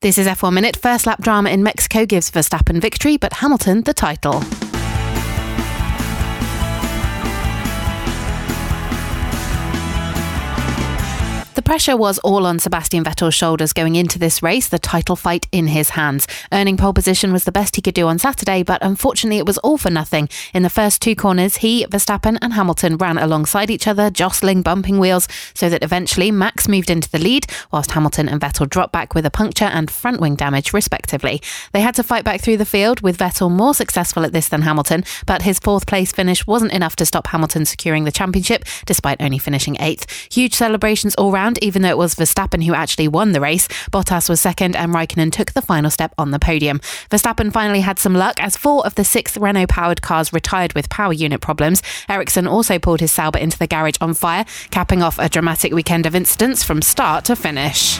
This is F1 Minute. First lap drama in Mexico gives Verstappen victory, but Hamilton the title. The pressure was all on Sebastian Vettel's shoulders going into this race, the title fight in his hands. Earning pole position was the best he could do on Saturday, but unfortunately it was all for nothing. In the first two corners, he, Verstappen, and Hamilton ran alongside each other, jostling, bumping wheels, so that eventually Max moved into the lead, whilst Hamilton and Vettel dropped back with a puncture and front wing damage, respectively. They had to fight back through the field, with Vettel more successful at this than Hamilton, but his fourth place finish wasn't enough to stop Hamilton securing the championship, despite only finishing eighth. Huge celebrations all round even though it was Verstappen who actually won the race. Bottas was second and Raikkonen took the final step on the podium. Verstappen finally had some luck as four of the six Renault powered cars retired with power unit problems. Ericsson also pulled his Sauber into the garage on fire, capping off a dramatic weekend of incidents from start to finish.